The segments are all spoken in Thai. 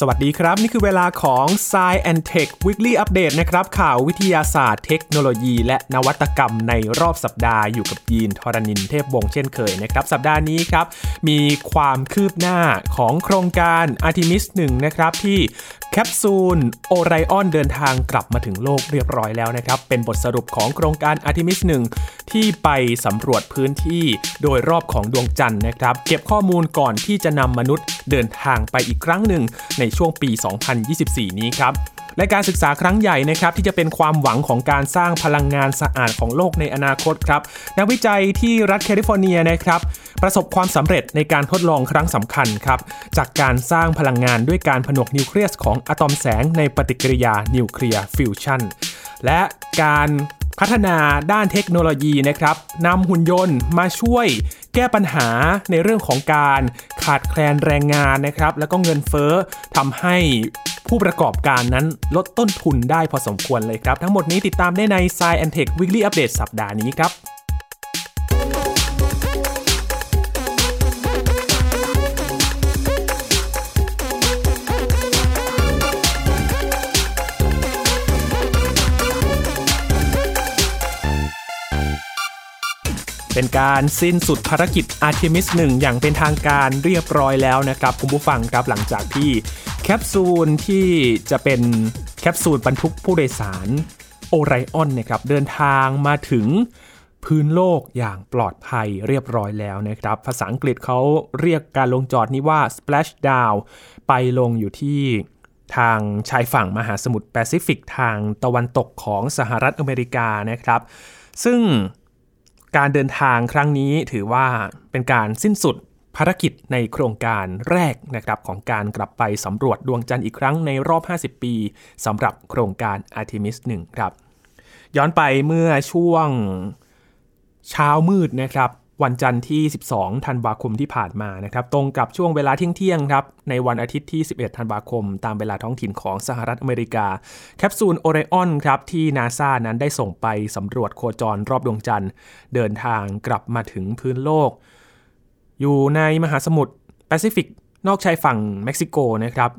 สวัสดีครับ นี่คือเวลาของ s ซ and Tech Weekly Update นะครับ ข่าววิทยาศาสตร์ เทคโนโลยี และนวัตกรรมในรอบสัปดาห์อยู่กับยีนทรณินเทพวงเช่นเคยนะครับ สัปดาห์นี้ครับ มีความคืบหน้าของโครงการ Artemis 1 นะครับที่แคปซูลโอไรออนเดินทางกลับมาถึงโลกเรียบร้อยแล้วนะครับ เป็นบทสรุปของโครงการ Artemis 1 ที่ไปสำรวจพื้นที่โดยรอบของดวงจันทร์นะครับ เก็บข้อมูลก่อนที่จะนำมนุษย์เดินทางไปอีกครั้งหนึ่งในช่วงปี 2024 นี้ครับและการศึกษาครั้งใหญ่นะครับที่จะเป็นความหวังของการสร้างพลังงานสะอาดของโลกในอนาคตครับนักวิจัยที่รัฐแคลิฟอร์เนียนะครับประสบความสำเร็จในการทดลองครั้งสำคัญครับจากการสร้างพลังงานด้วยการผนวกนิวเคลียสของอะตอมแสงในปฏิกิริยานิวเคลียร์ฟิวชันและการพัฒนาด้านเทคโนโลยีนะครับนำหุ่นยนต์มาช่วย แก้ปัญหาในเรื่องของการขาดแคลนแรงงานนะครับ แล้วก็เงินเฟ้อทำให้ผู้ประกอบการนั้นลดต้นทุนได้พอสมควรเลยครับ ทั้งหมดนี้ติดตามได้ใน Science Tech Weekly Update สัปดาห์นี้ครับ เป็นการสิ้นสุดภารกิจ Artemis 1 อย่างเป็นทางการเรียบร้อยแล้วนะครับคุณผู้ฟังครับหลังจากที่แคปซูลที่จะเป็นแคปซูลบรรทุกผู้โดยสารโอไรออนนะครับเดินทางมาถึงพื้นโลกอย่างปลอดภัยเรียบร้อยแล้วนะครับ ภาษาอังกฤษเขาเรียกการลงจอดนี้ว่า splash down ไปลงอยู่ที่ทางชายฝั่งมหาสมุทรแปซิฟิกทางตะวันตกของสหรัฐอเมริกานะครับ ซึ่ง การเดินทางครั้งนี้ถือว่าเป็นการสิ้นสุดภารกิจในโครงการแรกนะครับของการกลับไปสำรวจดวงจันทร์อีกครั้งในรอบ 50 ปีสำหรับโครงการ Artemis 1 ครับ ย้อนไปเมื่อช่วงเช้ามืดนะครับ วันจันทร์ที่ 12 ธันวาคมที่ผ่านมานะครับ ตรงกับช่วงเวลาเที่ยงๆครับ ในวันอาทิตย์ที่ 11 ธันวาคม ตามเวลาท้องถิ่นของสหรัฐอเมริกา แคปซูลโอไรออนครับ ที่นาซานั้นได้ส่งไปสำรวจโคจรรอบดวงจันทร์ เดินทางกลับมาถึงพื้นโลก อยู่ในมหาสมุทรแปซิฟิก นอกชายฝั่งเม็กซิโกนะครับ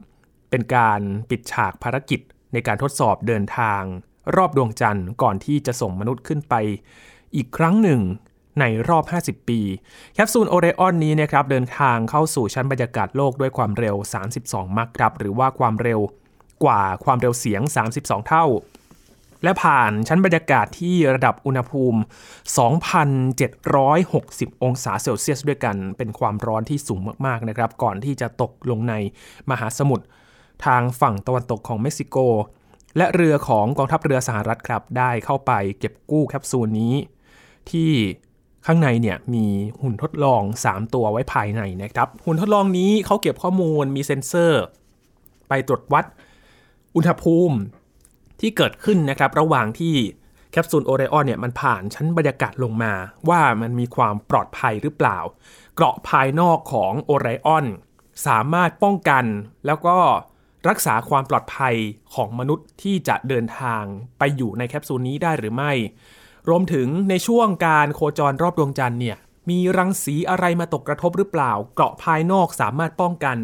เป็นการปิดฉากภารกิจในการทดสอบเดินทาง รอบดวงจันทร์ก่อนที่จะส่งมนุษย์ขึ้นไป อีกครั้งหนึ่ง ในรอบ 50 ปี แคปซูลโอไรออนนี้นะครับเดินทางเข้าสู่ชั้นบรรยากาศโลกด้วยความเร็ว 32 มัคครับ หรือว่าความเร็วกว่าความเร็วเสียง 32 เท่า และผ่านชั้นบรรยากาศที่ระดับอุณหภูมิ 2,760 องศาเซลเซียสด้วยกัน เป็นความร้อนที่สูงมากๆนะครับ ก่อนที่จะตกลงในมหาสมุทรทางฝั่งตะวันตกของเม็กซิโก และเรือของกองทัพเรือสหรัฐครับได้เข้าไปเก็บกู้แคปซูลนี้ ที่ ข้างในเนี่ยมีหุ่นทดลอง 3 ตัวไว้ภายในนะครับ หุ่นทดลองนี้เขาเก็บข้อมูลมีเซ็นเซอร์ ไปตรวจวัดอุณหภูมิที่เกิดขึ้นนะครับ ระหว่างที่แคปซูลโอเรออนเนี่ยมันผ่านชั้นบรรยากาศลงมา ว่ามันมีความปลอดภัยหรือเปล่า เกราะภายนอกของโอไรออนสามารถป้องกันแล้วก็รักษาความปลอดภัยของมนุษย์ที่จะเดินทางไปอยู่ในแคปซูลนี้ได้หรือไม่ รวมถึงในช่วงการโคจรรอบดวงจันทร์เนี่ยมีรังสีอะไรมาตกกระทบหรือเปล่า เกราะภายนอกสามารถป้องกัน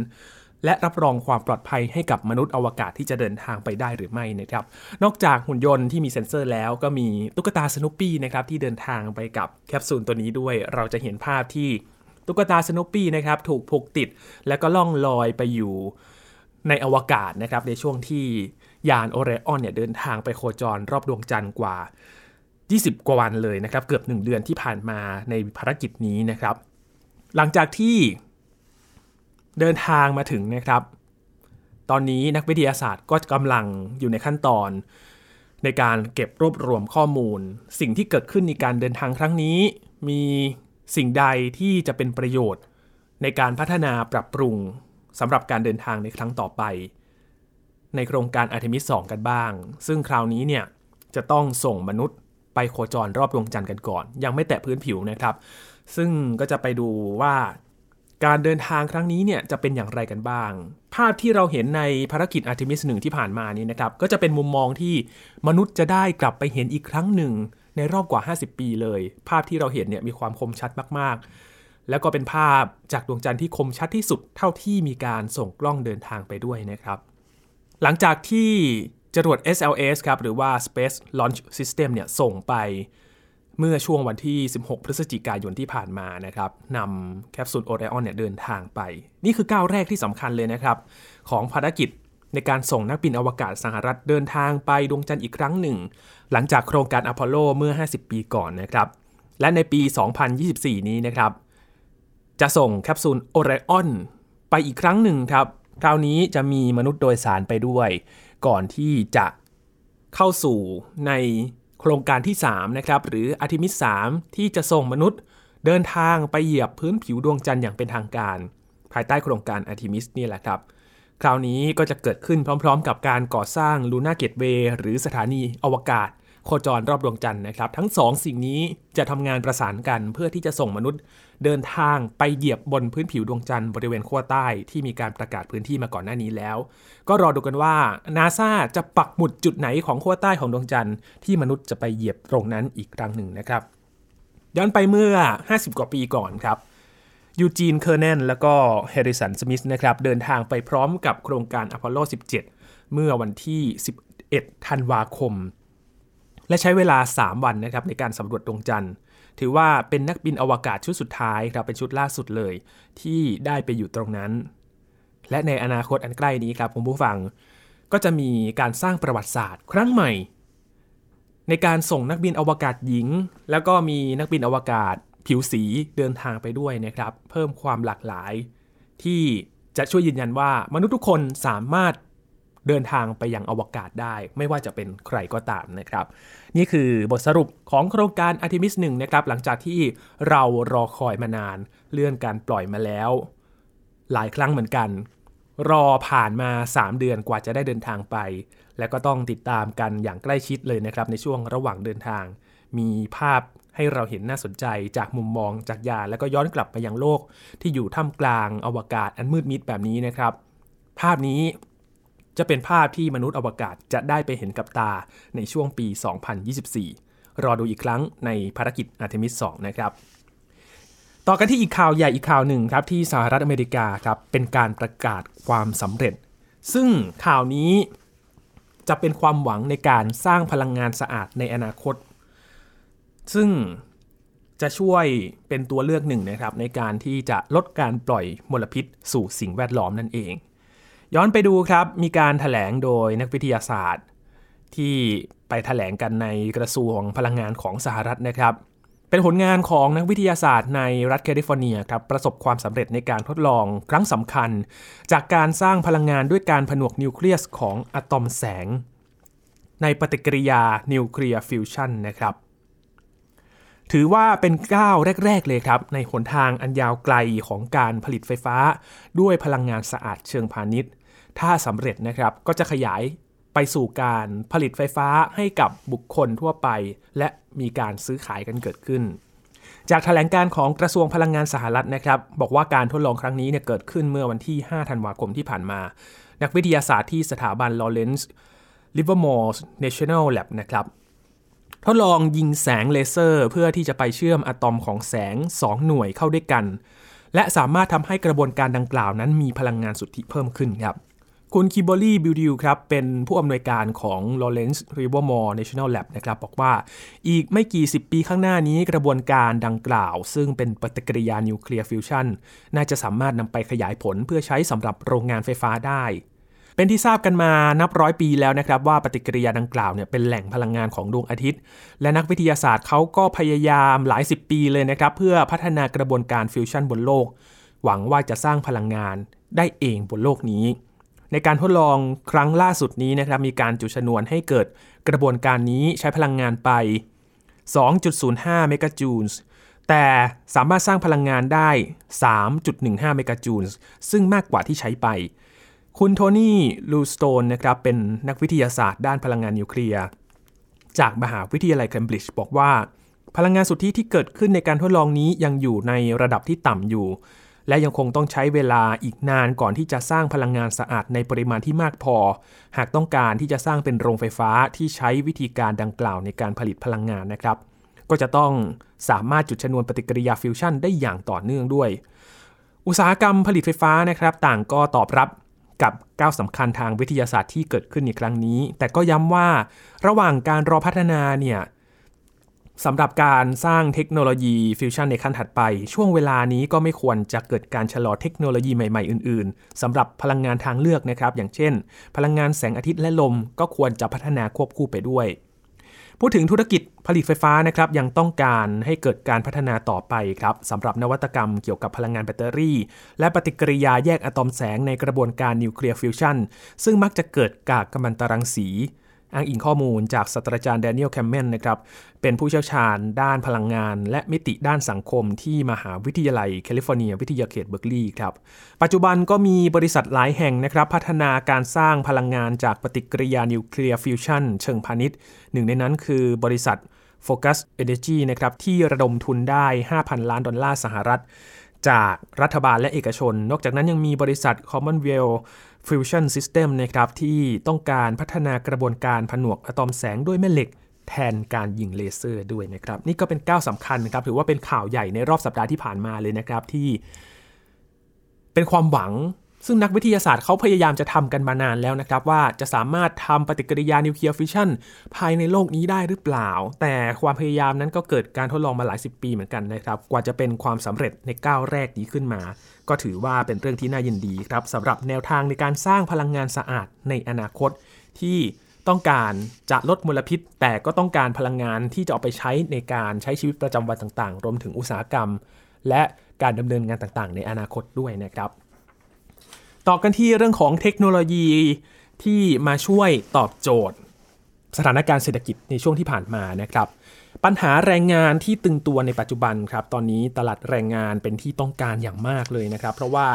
และรับรองความปลอดภัยให้กับมนุษย์อวกาศที่จะเดินทางไปได้หรือไม่นะครับ นอกจากหุ่นยนต์ที่มีเซ็นเซอร์แล้วก็มีตุ๊กตาสนุปปี้นะครับที่เดินทางไปกับแคปซูลตัวนี้ด้วย เราจะเห็นภาพที่ตุ๊กตาสนุปปี้นะครับถูกผูกติด แล้วก็ล่องลอยไปอยู่ในอวกาศนะครับในช่วงที่ยานโอเรออนเนี่ยเดินทางไปโคจรรอบดวงจันทร์กว่า 20 กว่าวันเลยนะครับ เกือบ 1 เดือนที่ผ่านมาในภารกิจนี้นะครับ หลังจากที่เดินทางมาถึงนะครับ ตอนนี้นักวิทยาศาสตร์ก็กำลังอยู่ในขั้นตอน ในการเก็บรวบรวมข้อมูล สิ่งที่เกิดขึ้นในการเดินทางครั้งนี้ มีสิ่งใดที่จะเป็นประโยชน์ ในการพัฒนาปรับปรุงสำหรับการเดินทางในครั้งต่อไป ในโครงการอาร์เทมิส 2 กันบ้าง ซึ่งคราวนี้เนี่ยจะต้องส่งมนุษย์ ไปโคจรรอบดวงจันทร์กันก่อน ยังไม่แตะพื้นผิวนะครับ ซึ่งก็จะไปดูว่าการเดินทางครั้งนี้เนี่ยจะเป็นอย่างไรกันบ้าง ภาพที่เราเห็นในภารกิจอาร์เทมิสหนึ่งที่ผ่านมานี้นะครับ ก็จะเป็นมุมมองที่มนุษย์จะได้กลับไปเห็นอีกครั้งหนึ่ง ในรอบกว่า 50 ปีเลย ภาพที่เราเห็นเนี่ยมีความคมชัดมากๆ แล้วก็เป็นภาพจากดวงจันทร์ที่คมชัดที่สุดเท่าที่มีการส่งกล้องเดินทางไปด้วยนะครับ หลังจากที่ จรวด SLS ครับหรือว่า Space Launch System เนี่ยส่งไปเมื่อช่วงวันที่ 16 พฤศจิกายนที่ผ่านมานะครับนำแคปซูลโอไรออนเนี่ยเดินทางไป นี่คือก้าวแรกที่สำคัญเลยนะครับ ของภารกิจในการส่งนักบินอวกาศสหรัฐเดินทางไปดวงจันทร์อีกครั้งหนึ่ง หลังจากโครงการอพอลโลเมื่อ 50 ปีก่อนนะครับ และในปี 2024 นี้นะครับ จะส่งแคปซูลโอไรออนไปอีกครั้งหนึ่งครับ คราวนี้จะมีมนุษย์โดยสารไปด้วย ก่อนที่จะเข้าสู่ในโครงการที่ 3 นะครับ หรืออาร์ทิมิส3ที่จะส่งมนุษย์เดินทางไปเหยียบพื้นผิวดวงจันทร์อย่างเป็นทางการ ภายใต้โครงการอาร์ทิมิสนี่แหละครับ คราวนี้ก็จะเกิดขึ้นพร้อม ๆ กับการก่อสร้าง Lunar Gateway หรือสถานีอวกาศ โคจรรอบดวงจันทร์นะครับ ทั้งสองสิ่งนี้จะทำงานประสานกันเพื่อที่จะส่งมนุษย์ เดินทางไปเหยียบบนพื้นผิวดวงจันทร์บริเวณขั้วใต้ที่มีการประกาศพื้นที่มาก่อนหน้านี้แล้ว ก็รอดูกันว่านาซาจะปักหมุดจุดไหนของขั้วใต้ของดวงจันทร์ที่มนุษย์จะไปเหยียบตรงนั้นอีกครั้งหนึ่งนะครับย้อนไปเมื่อ 50 กว่าปีก่อนครับยูจีนเคอร์เนนแล้วก็เฮริสันสมิธนะครับเดินทางไปพร้อมกับโครงการอพอลโล 17 เมื่อวันที่ 11 ธันวาคม และใช้เวลา 3 วันนะครับในการสำรวจดวงจันทร์ ถือว่าเป็นนักบินอวกาศชุดสุดท้ายครับเป็นชุดล่าสุดเลย ที่ได้ไปอยู่ตรงนั้น และในอนาคตอันใกล้นี้ครับคุณผู้ฟัง ก็จะมีการสร้างประวัติศาสตร์ ครั้งใหม่ ในการส่งนักบินอวกาศหญิง แล้วก็มีนักบินอวกาศ ผิวสีเดินทางไปด้วยนะครับ เพิ่มความหลากหลาย ที่จะช่วยยืนยันว่ามนุษย์ทุกคนสามารถ เดินทางไปยังอวกาศได้ ไม่ว่าจะเป็นใครก็ตามนะครับ นี่คือบทสรุปของโครงการ Artemis 1นะครับหลังจากที่เรารอคอยมานาน เลื่อนการปล่อยมาแล้ว หลายครั้งเหมือนกัน รอผ่านมา 3 เดือนกว่าจะได้เดินทางไป และก็ต้องติดตามกันอย่างใกล้ชิดเลยนะครับในช่วงระหว่างเดินทาง มีภาพให้เราเห็นน่าสนใจจากมุมมองจากยานแล้วก็ย้อนกลับไปยังโลกที่อยู่ท่ามกลางอวกาศอันมืดมิดแบบนี้นะครับ ภาพนี้ จะเป็นภาพที่มนุษย์อวกาศจะได้ไปเห็นกับตาในช่วงปี 2024 รอดูอีกครั้งในภารกิจอาร์เทมิส 2 นะครับต่อกันที่อีกข่าวใหญ่อีกข่าวหนึ่งครับที่สหรัฐอเมริกาครับเป็นการประกาศความสำเร็จ ซึ่งข่าวนี้จะเป็นความหวังในการสร้างพลังงานสะอาดในอนาคต ซึ่งจะช่วยเป็นตัวเลือกหนึ่งนะครับในการที่จะลดการปล่อยมลพิษสู่สิ่งแวดล้อมนั่นเอง ย้อนไปดูครับ มีการถแถลงโดยนักวิทยาศาสตร์ ที่ไปถแถลงกันในกระทรวงพลังงานของสหรัฐนะครับ เป็นผลงานของนักวิทยาศาสตร์ในรัฐแคลิฟอร์เนียครับประสบความสำเร็จในการทดลองครั้งสำคัญ จากการสร้างพลังงานด้วยการผนวกนิวเคลียสของอะตอมแสง ในปฏิกิริยานิวเคลียร์ฟิวชันนะครับถือว่าเป็นก้าวแรก ๆ เลยครับ ในหนทางอันยาวไกลของการผลิตไฟฟ้า ด้วยพลังงานสะอาดเชิงพาณิชย์ ถ้าสำเร็จนะครับก็จะขยายไปสู่การผลิตไฟฟ้าให้กับบุคคลทั่วไป และมีการซื้อขายกันเกิดขึ้น จากแถลงการของกระทรวงพลังงานสหรัฐนะครับ บอกว่าการทดลองครั้งนี้เนี่ยเกิดขึ้นเมื่อวันที่ 5 ธันวาคมที่ผ่านมา นักวิทยาศาสตร์ที่สถาบัน Lawrence Livermore National Lab นะครับทดลองยิงแสงเลเซอร์ เพื่อที่จะไปเชื่อมอะตอมของแสง 2 หน่วยเข้าด้วยกัน และสามารถทำให้กระบวนการดังกล่าวนั้นมีพลังงานสุทธิเพิ่มขึ้นครับ คุณคิมเบอร์ลี่บิวดิลครับ เป็นผู้อำนวยการของ Lawrence Livermore National Lab นะครับ บอกว่าอีกไม่กี่สิบปีข้างหน้านี้กระบวนการดังกล่าว ซึ่งเป็นปฏิกิริยานิวเคลียร์ฟิวชันน่าจะสามารถนำไปขยายผลเพื่อใช้สำหรับโรงงานไฟฟ้าได้ เป็นที่ทราบกันมานับร้อยปีแล้วนะครับว่าปฏิกิริยาดังกล่าวเนี่ยเป็นแหล่งพลังงานของดวงอาทิตย์ และนักวิทยาศาสตร์เขาก็พยายามหลายสิบปีเลยนะครับเพื่อพัฒนากระบวนการฟิวชันบนโลก หวังว่าจะสร้างพลังงานได้เองบนโลกนี้ ในการทดลองครั้งล่าสุดนี้นะครับมีการจุชนวนให้เกิดกระบวนการนี้ใช้พลังงานไป 2.05 เมกะจูลแต่สามารถสร้างพลังงานได้ 3.15 เมกะจูลซึ่งมากกว่าที่ใช้ไป คุณโทนี่ลูสโตนนะครับเป็นนักวิทยาศาสตร์ด้านพลังงานนิวเคลียร์จากมหาวิทยาลัยเคมบริดจ์บอกว่า พลังงานสุทธิที่เกิดขึ้นในการทดลองนี้ยังอยู่ในระดับที่ต่ำอยู่ และยังคงต้องใช้เวลาอีกนานก่อนที่จะสร้างพลังงานสะอาดในปริมาณที่มากพอ หากต้องการที่จะสร้างเป็นโรงไฟฟ้าที่ใช้วิธีการดังกล่าวในการผลิตพลังงานนะครับ ก็จะต้องสามารถจุดชนวนปฏิกิริยาฟิวชันได้อย่างต่อเนื่องด้วย อุตสาหกรรมผลิตไฟฟ้านะครับ ต่างก็ตอบรับกับก้าวสำคัญทางวิทยาศาสตร์ที่เกิดขึ้นในครั้งนี้ แต่ก็ย้ำว่าระหว่างการรอพัฒนาเนี่ย สำหรับการสร้างเทคโนโลยีฟิวชันในขั้นถัดไป ช่วงเวลานี้ก็ไม่ควรจะเกิดการชะลอเทคโนโลยีใหม่ๆ อื่นๆสำหรับพลังงานทางเลือกนะครับ อย่างเช่น พลังงานแสงอาทิตย์และลม ก็ควรจะพัฒนาควบคู่ไปด้วย พูดถึงธุรกิจผลิตไฟฟ้านะครับยังต้องการให้เกิดการพัฒนาต่อไปครับสำหรับนวัตกรรมเกี่ยวกับพลังงานแบตเตอรี่ และปฏิกิริยาแยกอะตอมแสงในกระบวนการนิวเคลียร์ฟิวชันซึ่งมักจะเกิดกากกัมมันตรังสี อ้างอิงข้อมูลจากศาสตราจารย์แดเนียลแคมเมนนะครับ เป็นผู้เชี่ยวชาญด้านพลังงาน และมิติด้านสังคมที่มหาวิทยาลัยแคลิฟอร์เนีย วิทยาเขตเบอร์กลีย์ครับ ปัจจุบันก็มีบริษัทหลายแห่งนะครับ พัฒนาการสร้างพลังงานจากปฏิกิริยานิวเคลียร์ฟิวชันเชิงพาณิชย์ หนึ่งในนั้นคือบริษัท Focused Energy นะครับที่ระดมทุนได้ 5,000 ล้านดอลลาร์สหรัฐ จากรัฐบาลและเอกชน นอกจากนั้นยังมีบริษัท Commonwealth Fusion Systems นะครับที่ต้องการพัฒนากระบวนการผนวกอะตอมแสงด้วยแม่เหล็ก แทนการยิงเลเซอร์ด้วยนะครับ นี่ก็เป็นก้าวสำคัญนะครับ ถือว่าเป็นข่าวใหญ่ในรอบสัปดาห์ที่ผ่านมาเลยนะครับที่ เป็นความหวังซึ่งนักวิทยาศาสตร์เขาพยายามจะทำกันมานานแล้วนะครับ ว่าจะสามารถทำปฏิกิริยานิวเคลียร์ฟิวชันภายในโลกนี้ได้หรือเปล่า แต่ความพยายามนั้นก็เกิดการทดลองมาหลายสิบปีเหมือนกันนะครับ กว่าจะเป็นความสำเร็จในก้าวแรกนี้ขึ้นมา ก็ถือว่าเป็นเรื่องที่น่ายินดีครับสำหรับแนวทางในการสร้างพลังงานสะอาดในอนาคต ที่ต้องการจะลดมลพิษ แต่ก็ต้องการพลังงานที่จะเอาไปใช้ในการใช้ชีวิตประจำวันต่างๆ รวมถึงอุตสาหกรรม และการดำเนินงานต่างๆ ในอนาคตด้วยนะครับ ต่อกันที่เรื่องของเทคโนโลยีที่มาช่วยตอบโจทย์ สถานการณ์เศรษฐกิจในช่วงที่ผ่านมานะครับ ปัญหาแรงงานที่ตึงตัวในปัจจุบันครับ ตอนนี้ตลาดแรงงานเป็นที่ต้องการอย่างมากเลยนะครับ เพราะว่า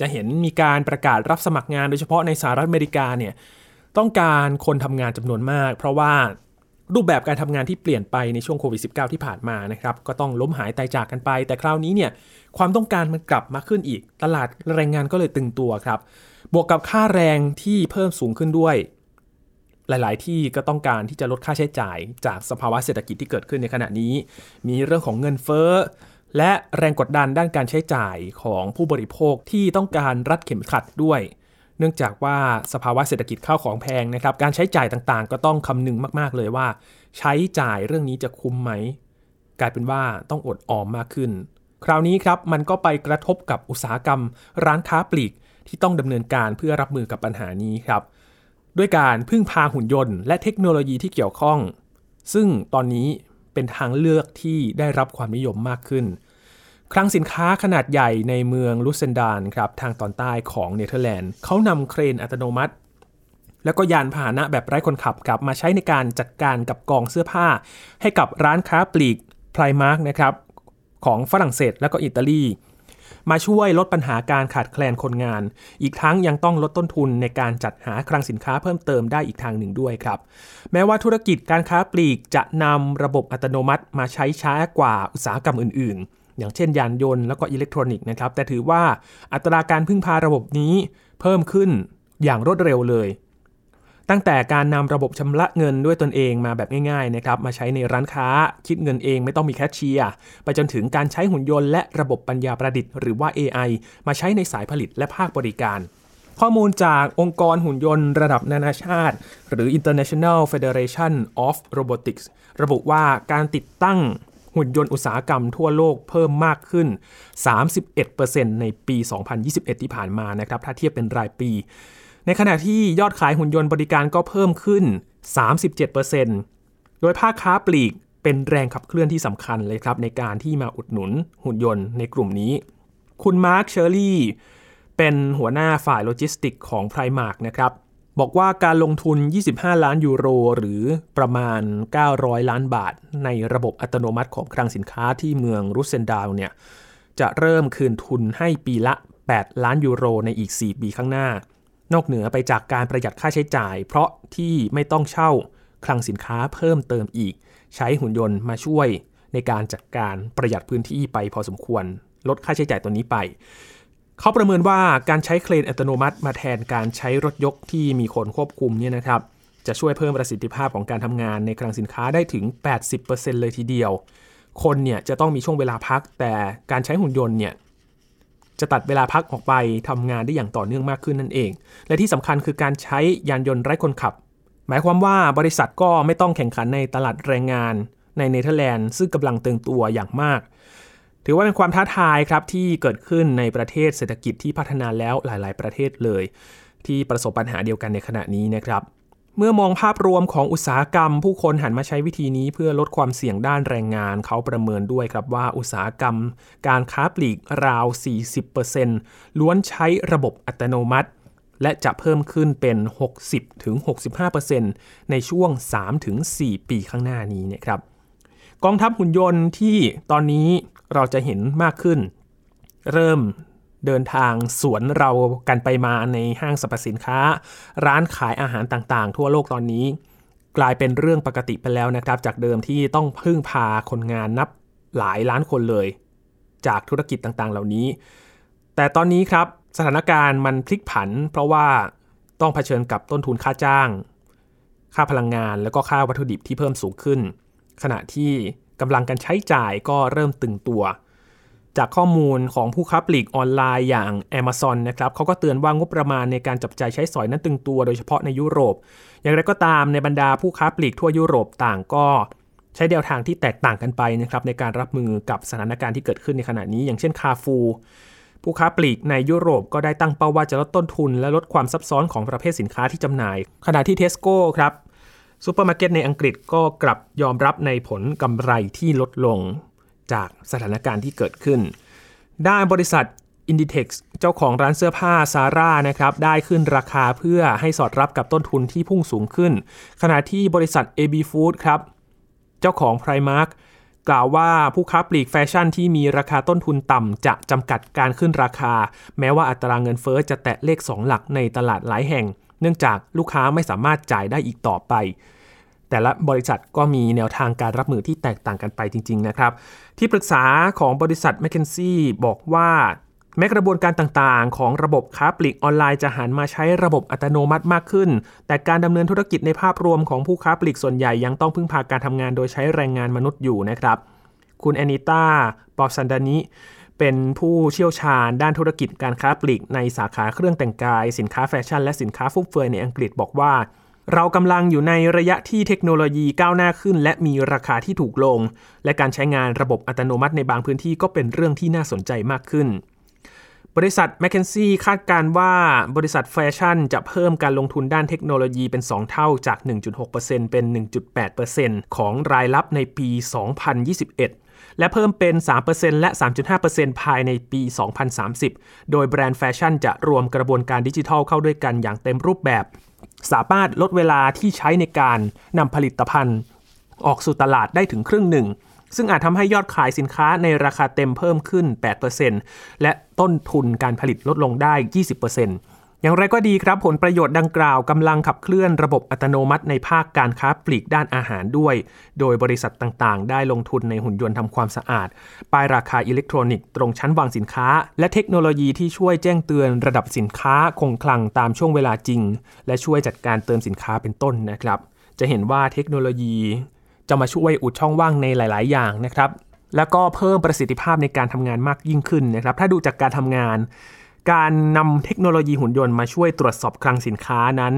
จะเห็นมีการประกาศรับสมัครงานโดยเฉพาะในสหรัฐอเมริกาเนี่ยต้องการคนทำงานจำนวนมาก เพราะว่ารูปแบบการทำงานที่เปลี่ยนไปในช่วงโควิด -19 ที่ผ่านมานะครับ ก็ต้องล้มหายตายจากกันไป แต่คราวนี้เนี่ยความต้องการมันกลับมาขึ้นอีก ตลาดแรงงานก็เลยตึงตัวครับ บวกกับค่าแรงที่เพิ่มสูงขึ้นด้วย หลาย ๆ ที่ก็ต้องการที่จะลดค่าใช้จ่ายจากสภาวะเศรษฐกิจที่เกิดขึ้นในขณะนี้ มีเรื่องของเงินเฟ้อ และแรงกดดันด้านการใช้จ่ายของผู้บริโภคที่ต้องการรัดเข็มขัดด้วย เนื่องจากว่าสภาวะเศรษฐกิจข้าวของแพงนะครับ การใช้จ่ายต่าง ๆ ก็ต้องคำนึงมาก ๆ เลยว่า ใช้จ่ายเรื่องนี้จะคุ้มไหม กลายเป็นว่าต้องอดออมมากขึ้น คราวนี้ครับมันก็ไปกระทบกับอุตสาหกรรม ร้านค้าปลีกที่ต้องดำเนินการเพื่อรับมือกับปัญหานี้ครับ ด้วยการพึ่งพาหุ่นยนต์และเทคโนโลยีที่เกี่ยวข้อง ซึ่งตอนนี้เป็นทางเลือกที่ได้รับความนิยมมากขึ้น คลังสินค้าขนาดใหญ่ในเมืองลุเซนดานครับทางตอนใต้ของเนเธอร์แลนด์เขานำเครนอัตโนมัติ แล้วก็ยานพาหนะแบบไร้คนขับครับมาใช้ในการจัดการกับกองเสื้อผ้า ให้กับร้านค้าปลีกไพรมาร์กนะครับของฝรั่งเศสและก็อิตาลี มาช่วยลดปัญหาการขาดแคลนคนงาน อีกทั้งยังต้องลดต้นทุนในการจัดหาคลังสินค้าเพิ่มเติมได้อีกทางหนึ่งด้วยครับ แม้ว่าธุรกิจการค้าปลีกจะนำระบบอัตโนมัติมาใช้ช้ากว่าอุตสาหกรรมอื่น ๆ อย่างเช่นยานยนต์แล้วก็อิเล็กทรอนิกส์นะครับ แต่ถือว่าอัตราการพึ่งพาระบบนี้เพิ่มขึ้นอย่างรวดเร็วเลย ตั้งแต่การนำระบบชำระเงินด้วยตนเองมาแบบง่ายๆนะครับมาใช้ในร้านค้าคิดเงินเองไม่ต้องมีแคชเชียร์ไปจนถึงการใช้หุ่นยนต์และระบบปัญญาประดิษฐ์หรือว่า AI มาใช้ในสายผลิตและภาคบริการ ข้อมูลจากองค์กรหุ่นยนต์ระดับนานาชาติ หรือ International Federation of Robotics ระบุว่าการติดตั้งหุ่นยนต์อุตสาหกรรมทั่วโลกเพิ่มมากขึ้น 31%ในปี 2021 ที่ผ่านมานะครับถ้าเทียบเป็นรายปี ในขณะที่ยอดขายหุ่นยนต์บริการก็เพิ่มขึ้น 37%โดยภาคค้าปลีกเป็นแรงขับเคลื่อนที่สำคัญเลยครับ ในการที่มาอุดหนุนหุ่นยนต์ในกลุ่มนี้ คุณมาร์คเชอร์รี่เป็นหัวหน้าฝ่ายโลจิสติกของ Primark นะครับ บอกว่าการลงทุน 25 ล้านยูโร หรือประมาณ 900 ล้านบาท ในระบบอัตโนมัติของคลังสินค้าที่เมืองรุสเซนดาวเนี่ยจะเริ่มคืนทุนให้ปีละ 8 ล้านยูโรในอีก 4 ปีข้างหน้า นอกเหนือไปจากการประหยัดค่าใช้จ่าย เพราะที่ไม่ต้องเช่าคลังสินค้าเพิ่มเติมอีก ใช้หุ่นยนต์มาช่วยในการจัดการประหยัดพื้นที่ไปพอสมควร ลดค่าใช้จ่ายตัวนี้ไป เขาประเมินว่าการใช้เครนอัตโนมัติมาแทนการใช้รถยกที่มีคนควบคุมเนี่ยนะครับ จะช่วยเพิ่มประสิทธิภาพของการทำงานในคลังสินค้าได้ถึง 80%เลยทีเดียว คนเนี่ยจะต้องมีช่วงเวลาพัก แต่การใช้หุ่นยนต์เนี่ย จะตัดเวลาพักออกไปทำงานได้อย่างต่อเนื่องมากขึ้นนั่นเอง และที่สำคัญคือการใช้ยานยนต์ไร้คนขับ หมายความว่าบริษัทก็ไม่ต้องแข่งขันในตลาดแรงงาน ในเนเธอร์แลนด์ซึ่งกำลังตึงตัวอย่างมาก ถือว่าเป็นความท้าทายครับที่เกิดขึ้นในประเทศเศรษฐกิจที่พัฒนาแล้วหลาย ๆ ประเทศเลย ที่ประสบปัญหาเดียวกันในขณะนี้นะครับ เมื่อมองภาพรวมของอุตสาหกรรม ผู้คนหันมาใช้วิธีนี้เพื่อลดความเสี่ยงด้านแรงงาน เขาประเมินด้วยครับว่าอุตสาหกรรม การค้าปลีกราว 40%ล้วนใช้ระบบอัตโนมัติ และจะเพิ่มขึ้นเป็น 60-65%ในช่วง 3-4 ปีข้างหน้านี้นะครับกองทัพหุ่นยนต์ที่ตอนนี้เราจะเห็นมากขึ้น เริ่ม เดินทางสวนเรากันไปมาในห้างสรรพสินค้า ร้านขายอาหารต่างๆ ทั่วโลกตอนนี้ กลายเป็นเรื่องปกติไปแล้วนะครับ จากเดิมที่ต้องพึ่งพาคนงานนับหลายล้านคนเลย จากธุรกิจต่างๆ เหล่านี้ แต่ตอนนี้ครับสถานการณ์มันพลิกผัน เพราะว่าต้องเผชิญกับต้นทุนค่าจ้าง ค่าพลังงานแล้วก็ค่าวัตถุดิบที่เพิ่มสูงขึ้น ขณะที่กำลังการใช้จ่ายก็เริ่มตึงตัว จากข้อมูลของผู้ค้าปลีกออนไลน์อย่าง Amazon นะครับเขาก็เตือนว่างบประมาณในการจับจ่ายใช้สอยนั้นตึงตัวโดยเฉพาะในยุโรป อย่างไรก็ตามในบรรดาผู้ค้าปลีกทั่วยุโรปต่างก็ใช้แนวทางที่แตกต่างกันไปนะครับในการรับมือกับสถานการณ์ที่เกิดขึ้นในขณะนี้ อย่างเช่นคาฟูผู้ค้าปลีกในยุโรปก็ได้ตั้งเป้าว่าจะลดต้นทุน และลดความซับซ้อนของประเภทสินค้าที่จำหน่าย ขณะที่เทสโก้ครับซูเปอร์มาร์เก็ตในอังกฤษก็กลับยอมรับในผลกำไรที่ลดลง จากสถานการณ์ที่เกิดขึ้น ด้านบริษัท Inditex เจ้าของร้านเสื้อผ้า Zara นะครับได้ขึ้นราคาเพื่อให้สอดรับกับต้นทุนที่พุ่งสูงขึ้น ขณะที่บริษัท AB Foods ครับ เจ้าของ Primark กล่าวว่าผู้ค้าปลีกแฟชั่นที่มีราคาต้นทุนต่ำจะจำกัดการขึ้นราคา แม้ว่าอัตราเงินเฟ้อจะแตะเลข 2 หลักในตลาดหลายแห่ง เนื่องจากลูกค้าไม่สามารถจ่ายได้อีกต่อไป แต่ละบริษัทก็มีแนวทางการรับมือที่แตกต่างกันไปจริง ๆ นะครับ ที่ปรึกษาของบริษัท McKinsey บอกว่าแม้กระบวนการต่างๆ ของระบบค้าปลีกออนไลน์จะหันมาใช้ระบบอัตโนมัติมากขึ้น แต่การดำเนินธุรกิจในภาพรวมของผู้ค้าปลีกส่วนใหญ่ยังต้องพึ่งพาการทำงานโดยใช้แรงงานมนุษย์อยู่นะครับ คุณแอนิต้า ปอบซันดานิ เป็นผู้เชี่ยวชาญด้านธุรกิจการค้าปลีกในสาขาเครื่องแต่งกาย สินค้าแฟชั่นและสินค้าฟุ่มเฟือยในอังกฤษบอกว่า เรากำลังอยู่ในระยะที่เทคโนโลยีก้าวหน้าขึ้น และมีราคาที่ถูกลง และการใช้งานระบบอัตโนมัติในบางพื้นที่ก็เป็นเรื่องที่น่าสนใจมากขึ้น บริษัท m c k เคนซี่คาดการว่าบริษัทแฟชั่นจะเพิ่มการลงทุนด้านเทคโนโลยีเป็น 2 เท่าจาก 1.6%เป็น 1.8%ของรายรับในปี 2021และเพิ่มเป็น 3%และ 3.5%ภายในปี 2030 โดยแบรนด์แฟชั่นจะรวมกระบวนการดิจิทัลเข้าด้วยกันอย่างเต็มรูปแบบ สามารถลดเวลาที่ใช้ในการนำผลิตภัณฑ์ ออกสู่ตลาดได้ถึงครึ่งหนึ่ง ซึ่งอาจทำให้ยอดขายสินค้าในราคาเต็มเพิ่มขึ้น 8%และต้นทุนการผลิตลดลงได้ 20% อย่างไรก็ดีครับผลประโยชน์ดังกล่าวกำลังขับเคลื่อนระบบอัตโนมัติในภาคการค้าปลีกด้านอาหารด้วย โดยบริษัทต่างๆ ได้ลงทุนในหุ่นยนต์ทำความสะอาด ป้ายราคาอิเล็กทรอนิกส์ตรงชั้นวางสินค้า และเทคโนโลยีที่ช่วยแจ้งเตือนระดับสินค้าคงคลังตามช่วงเวลาจริง และช่วยจัดการเติมสินค้าเป็นต้นนะครับ จะเห็นว่าเทคโนโลยี จะมาช่วยอุดช่องว่างในหลาย ๆ อย่างนะครับแล้วก็เพิ่มประสิทธิภาพในการทำงานมากยิ่งขึ้นนะครับ ถ้าดูจากการทำงาน การนำเทคโนโลยีหุ่นยนต์มาช่วยตรวจสอบคลังสินค้านั้น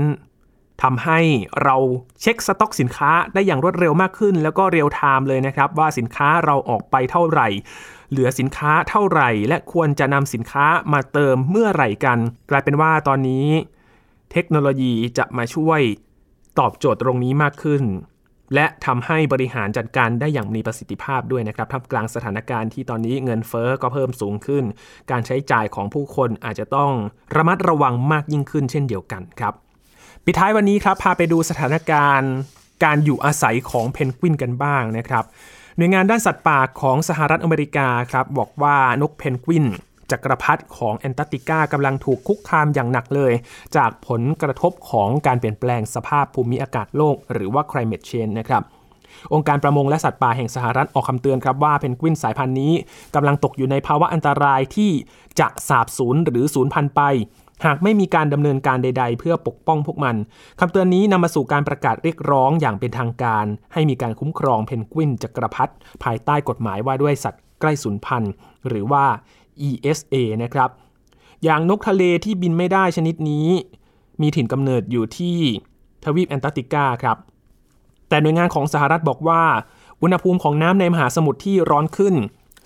ทำให้เราเช็คสต็อกสินค้าได้อย่างรวดเร็วมากขึ้น แล้วก็ real-time เลยนะครับ ว่าสินค้าเราออกไปเท่าไหร่ เหลือสินค้าเท่าไหร่ และควรจะนำสินค้ามาเติมเมื่อไหร่กัน กลายเป็นว่าตอนนี้ เทคโนโลยีจะมาช่วยตอบโจทย์ตรงนี้มากขึ้น และทำให้บริหารจัดการได้อย่างมีประสิทธิภาพด้วยนะครับท่ามกลางสถานการณ์ที่ตอนนี้เงินเฟอ้อก็เพิ่มสูงขึ้น การใช้จ่ายของผู้คนอาจจะต้องระมัดระวังมากยิ่งขึ้นเช่นเดียวกันครับปิดท้ายวันนี้ครับพาไปดูสถานการณ์การอยู่อาศัยของเพนกวินกันบ้างนะครับหน่วยงานด้านสัตว์ป่าของสหรัฐอเมริกาครับบอกว่านกเพนกวิน จักรพรรดิของแอนตาร์กติกากำลังถูกคุกคามอย่างหนักเลย จากผลกระทบของการเปลี่ยนแปลงสภาพภูมิอากาศโลก หรือว่า climate change นะครับองค์การประมงและสัตว์ป่าแห่งสหรัฐออกคำเตือนครับว่าเพนกวินสายพันธุ์นี้กำลังตกอยู่ในภาวะอันตรายที่จะสาบสูญหรือสูญพันธุ์ไป หากไม่มีการดำเนินการใด ๆ เพื่อปกป้องพวกมันคำเตือนนี้นำมาสู่การประกาศเรียกร้องอย่างเป็นทางการ ให้มีการคุ้มครองเพนกวินจักรพรรดิภายใต้กฎหมายว่าด้วยสัตว์ใกล้สูญพันธุ์ หรือว่า ESA นะครับ อย่างนกทะเลที่บินไม่ได้ชนิดนี้ มีถิ่นกำเนิดอยู่ที่ทวีปแอนตาร์กติกาครับ แต่หน่วยงานของสหรัฐบอกว่า อุณหภูมิของน้ำในมหาสมุทรที่ร้อนขึ้น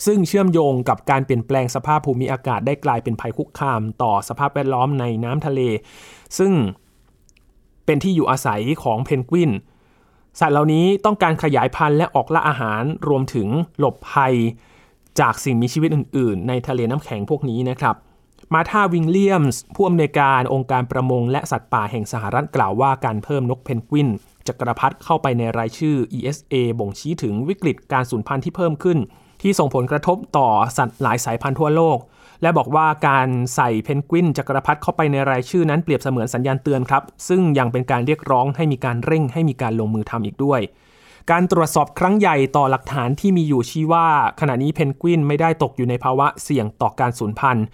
ซึ่งเชื่อมโยงกับการเปลี่ยนแปลงสภาพภูมิอากาศได้กลายเป็นภัยคุกคาม ต่อสภาพแวดล้อมในน้ำทะเล ซึ่งเป็นที่อยู่อาศัยของเพนกวินสัตว์เหล่านี้ต้องการขยายพันธุ์และออกล่าอาหารรวมถึงหลบภัย จากสิ่งมีชีวิตอื่น ๆ ในทะเลน้ำแข็งพวกนี้นะครับ มาธาวิงเลียมส์ผู้อำนวยการองค์การประมงและสัตว์ป่าแห่งสหรัฐกล่าวว่าการเพิ่มนกเพนกวินจักรพรรดิเข้าไปในรายชื่อ ESA บ่งชี้ถึงวิกฤตการสูญพันธุ์ที่เพิ่มขึ้น ที่ส่งผลกระทบต่อสัตว์หลายสายพันธุ์ทั่วโลก และบอกว่าการใส่เพนกวินจักรพรรดิเข้าไปในรายชื่อนั้นเปรียบเสมือนสัญญาณเตือนครับ ซึ่งยังเป็นการเรียกร้องให้มีการเร่งให้มีการลงมือทำอีกด้วย การตรวจสอบครั้งใหญ่ต่อหลักฐานที่มีอยู่ชี้ว่า ขณะนี้เพนกวินไม่ได้ตกอยู่ในภาวะเสี่ยงต่อการสูญพันธุ์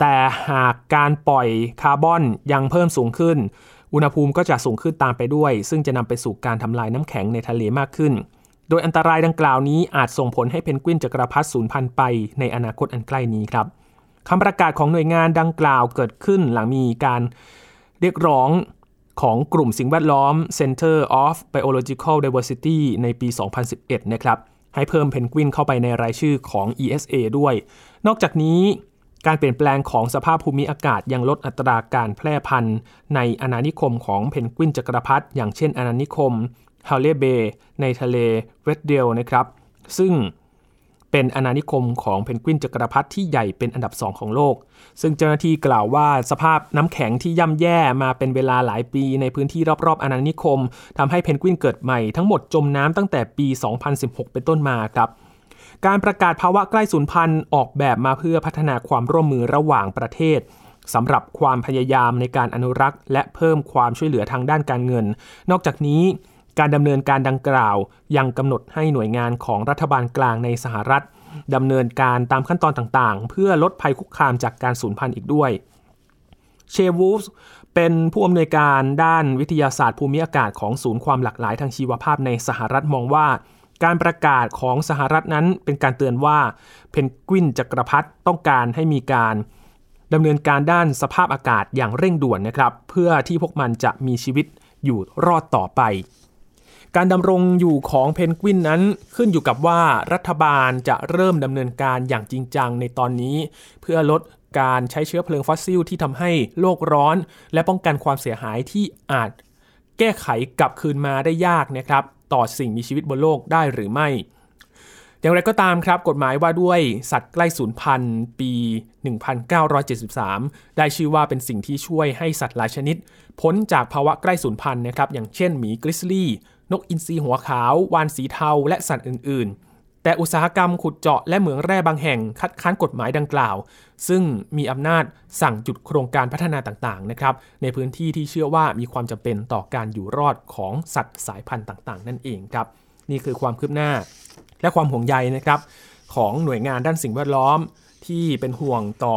แต่หากการปล่อยคาร์บอนยังเพิ่มสูงขึ้น อุณหภูมิก็จะสูงขึ้นตามไปด้วย ซึ่งจะนำไปสู่การทำลายน้ำแข็งในทะเลมากขึ้น โดยอันตรายดังกล่าวนี้อาจส่งผลให้เพนกวินจักรพรรดิสูญพันธุ์ไปในอนาคตอันใกล้นี้ครับคำประกาศของหน่วยงานดังกล่าวเกิดขึ้นหลังมีการเรียกร้อง ของกลุ่มสิ่งแวดล้อม Center of Biological Diversity ในปี 2011 นะครับให้เพิ่มเพนกวินเข้าไปในรายชื่อของ ESA ด้วย นอกจากนี้การเปลี่ยนแปลงของสภาพภูมิอากาศยังลดอัตราการแพร่พันธุ์ ในอาณานิคมของเพนกวินจักรพรรดิอย่างเช่นอาณานิคม Halley Bay ในทะเลเวดเดลนะครับ ซึ่ง เป็นอาณานิคมของเพนกวินจักรพรรดิที่ใหญ่เป็นอันดับสองของโลก ซึ่งเจ้าหน้าที่กล่าวว่าสภาพน้ำแข็งที่ย่ำแย่มาเป็นเวลาหลายปีในพื้นที่รอบๆอาณานิคมทำให้เพนกวินเกิดใหม่ทั้งหมดจมน้ำตั้งแต่ปี 2016 เป็นต้นมาครับการประกาศภาวะใกล้สูญพันธุ์ออกแบบมาเพื่อพัฒนาความร่วมมือระหว่างประเทศสำหรับความพยายามในการอนุรักษ์ และเพิ่มความช่วยเหลือทางด้านการเงิน นอกจากนี้ การดำเนินการดังกล่าว ยังกำหนดให้หน่วยงานของรัฐบาลกลางในสหรัฐดำเนินการตามขั้นตอนต่างๆ เพื่อลดภัยคุกคามจากการสูญพันธุ์อีกด้วยเชวูฟเป็นผู้อำนวยการด้านวิทยาศาสตร์ภูมิอากาศของศูนย์ความหลากหลายทางชีวภาพในสหรัฐมองว่า การประกาศของสหรัฐนั้นเป็นการเตือนว่าเพนกวินจักรพรรดิต้องการให้มีการดำเนินการด้านสภาพอากาศอย่างเร่งด่วนนะครับ เพื่อที่พวกมันจะมีชีวิตอยู่รอดต่อไป การดำรงอยู่ของเพนกวินนั้นขึ้นอยู่กับว่ารัฐบาลจะเริ่มดำเนินการอย่างจริงจังในตอนนี้ เพื่อลดการใช้เชื้อเพลิงฟอสซิลที่ทำให้โลกร้อน และป้องกันความเสียหายที่อาจแก้ไขกลับคืนมาได้ยากนะครับ ต่อสิ่งมีชีวิตบนโลกได้หรือไม่อย่างไรก็ตามครับ กฎหมายว่าด้วยสัตว์ใกล้สูญพันธุ์ปี 1973 ได้ชื่อว่าเป็นสิ่งที่ช่วยให้สัตว์หลายชนิด พ้นจากภาวะใกล้สูญพันธุ์นะครับ อย่างเช่นหมีกริซลี่ นกอินทรีหัวขาว วานสีเทา และสัตว์อื่น ๆ แต่อุตสาหกรรมขุดเจาะและเหมืองแร่บางแห่งคัดค้านกฎหมายดังกล่าว ซึ่งมีอำนาจสั่งจุดโครงการพัฒนาต่างๆ นะครับ ในพื้นที่ที่เชื่อว่ามีความจำเป็นต่อการอยู่รอดของสัตว์สายพันธุ์ต่างๆ นั่นเองครับ นี่คือความคืบหน้า และความห่วงใยนะครับ ของหน่วยงานด้านสิ่งแวดล้อมที่เป็นห่วงต่อ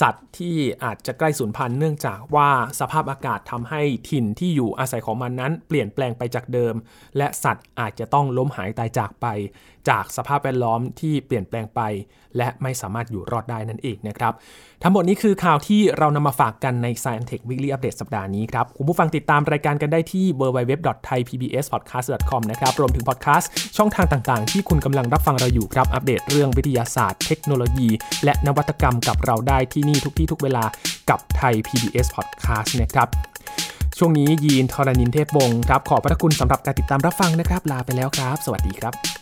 สัตว์ที่อาจจะใกล้สูญพันธุ์เนื่องจากว่าสภาพอากาศทำให้ถิ่นที่อยู่อาศัยของมันนั้น เปลี่ยนแปลงไปจากเดิม และสัตว์อาจจะต้องล้มหายตายจากไป จากสภาพแวดล้อมที่เปลี่ยนแปลงไป และไม่สามารถอยู่รอดได้นั่นเองนะครับ ทั้งหมดนี้คือข่าวที่เรานำมาฝากกันใน Science Tech Weekly Update สัปดาห์นี้ครับ คุณผู้ฟังติดตามรายการกันได้ที่ www.thaipbspodcast.com นะครับ รวมถึงพอดแคสต์ช่องทางต่างๆ ที่คุณกำลังรับฟังเราอยู่ครับ อัปเดตเรื่องวิทยาศาสตร์ เทคโนโลยี และนวัตกรรมกับเราได้ที่นี่ทุกที่ทุกเวลากับไทย PBS Podcast นะครับช่วงนี้ยีนทรณินเทพวงศ์ครับ ขอบพระคุณสำหรับการติดตามรับฟังนะครับ ลาไปแล้วครับ สวัสดีครับ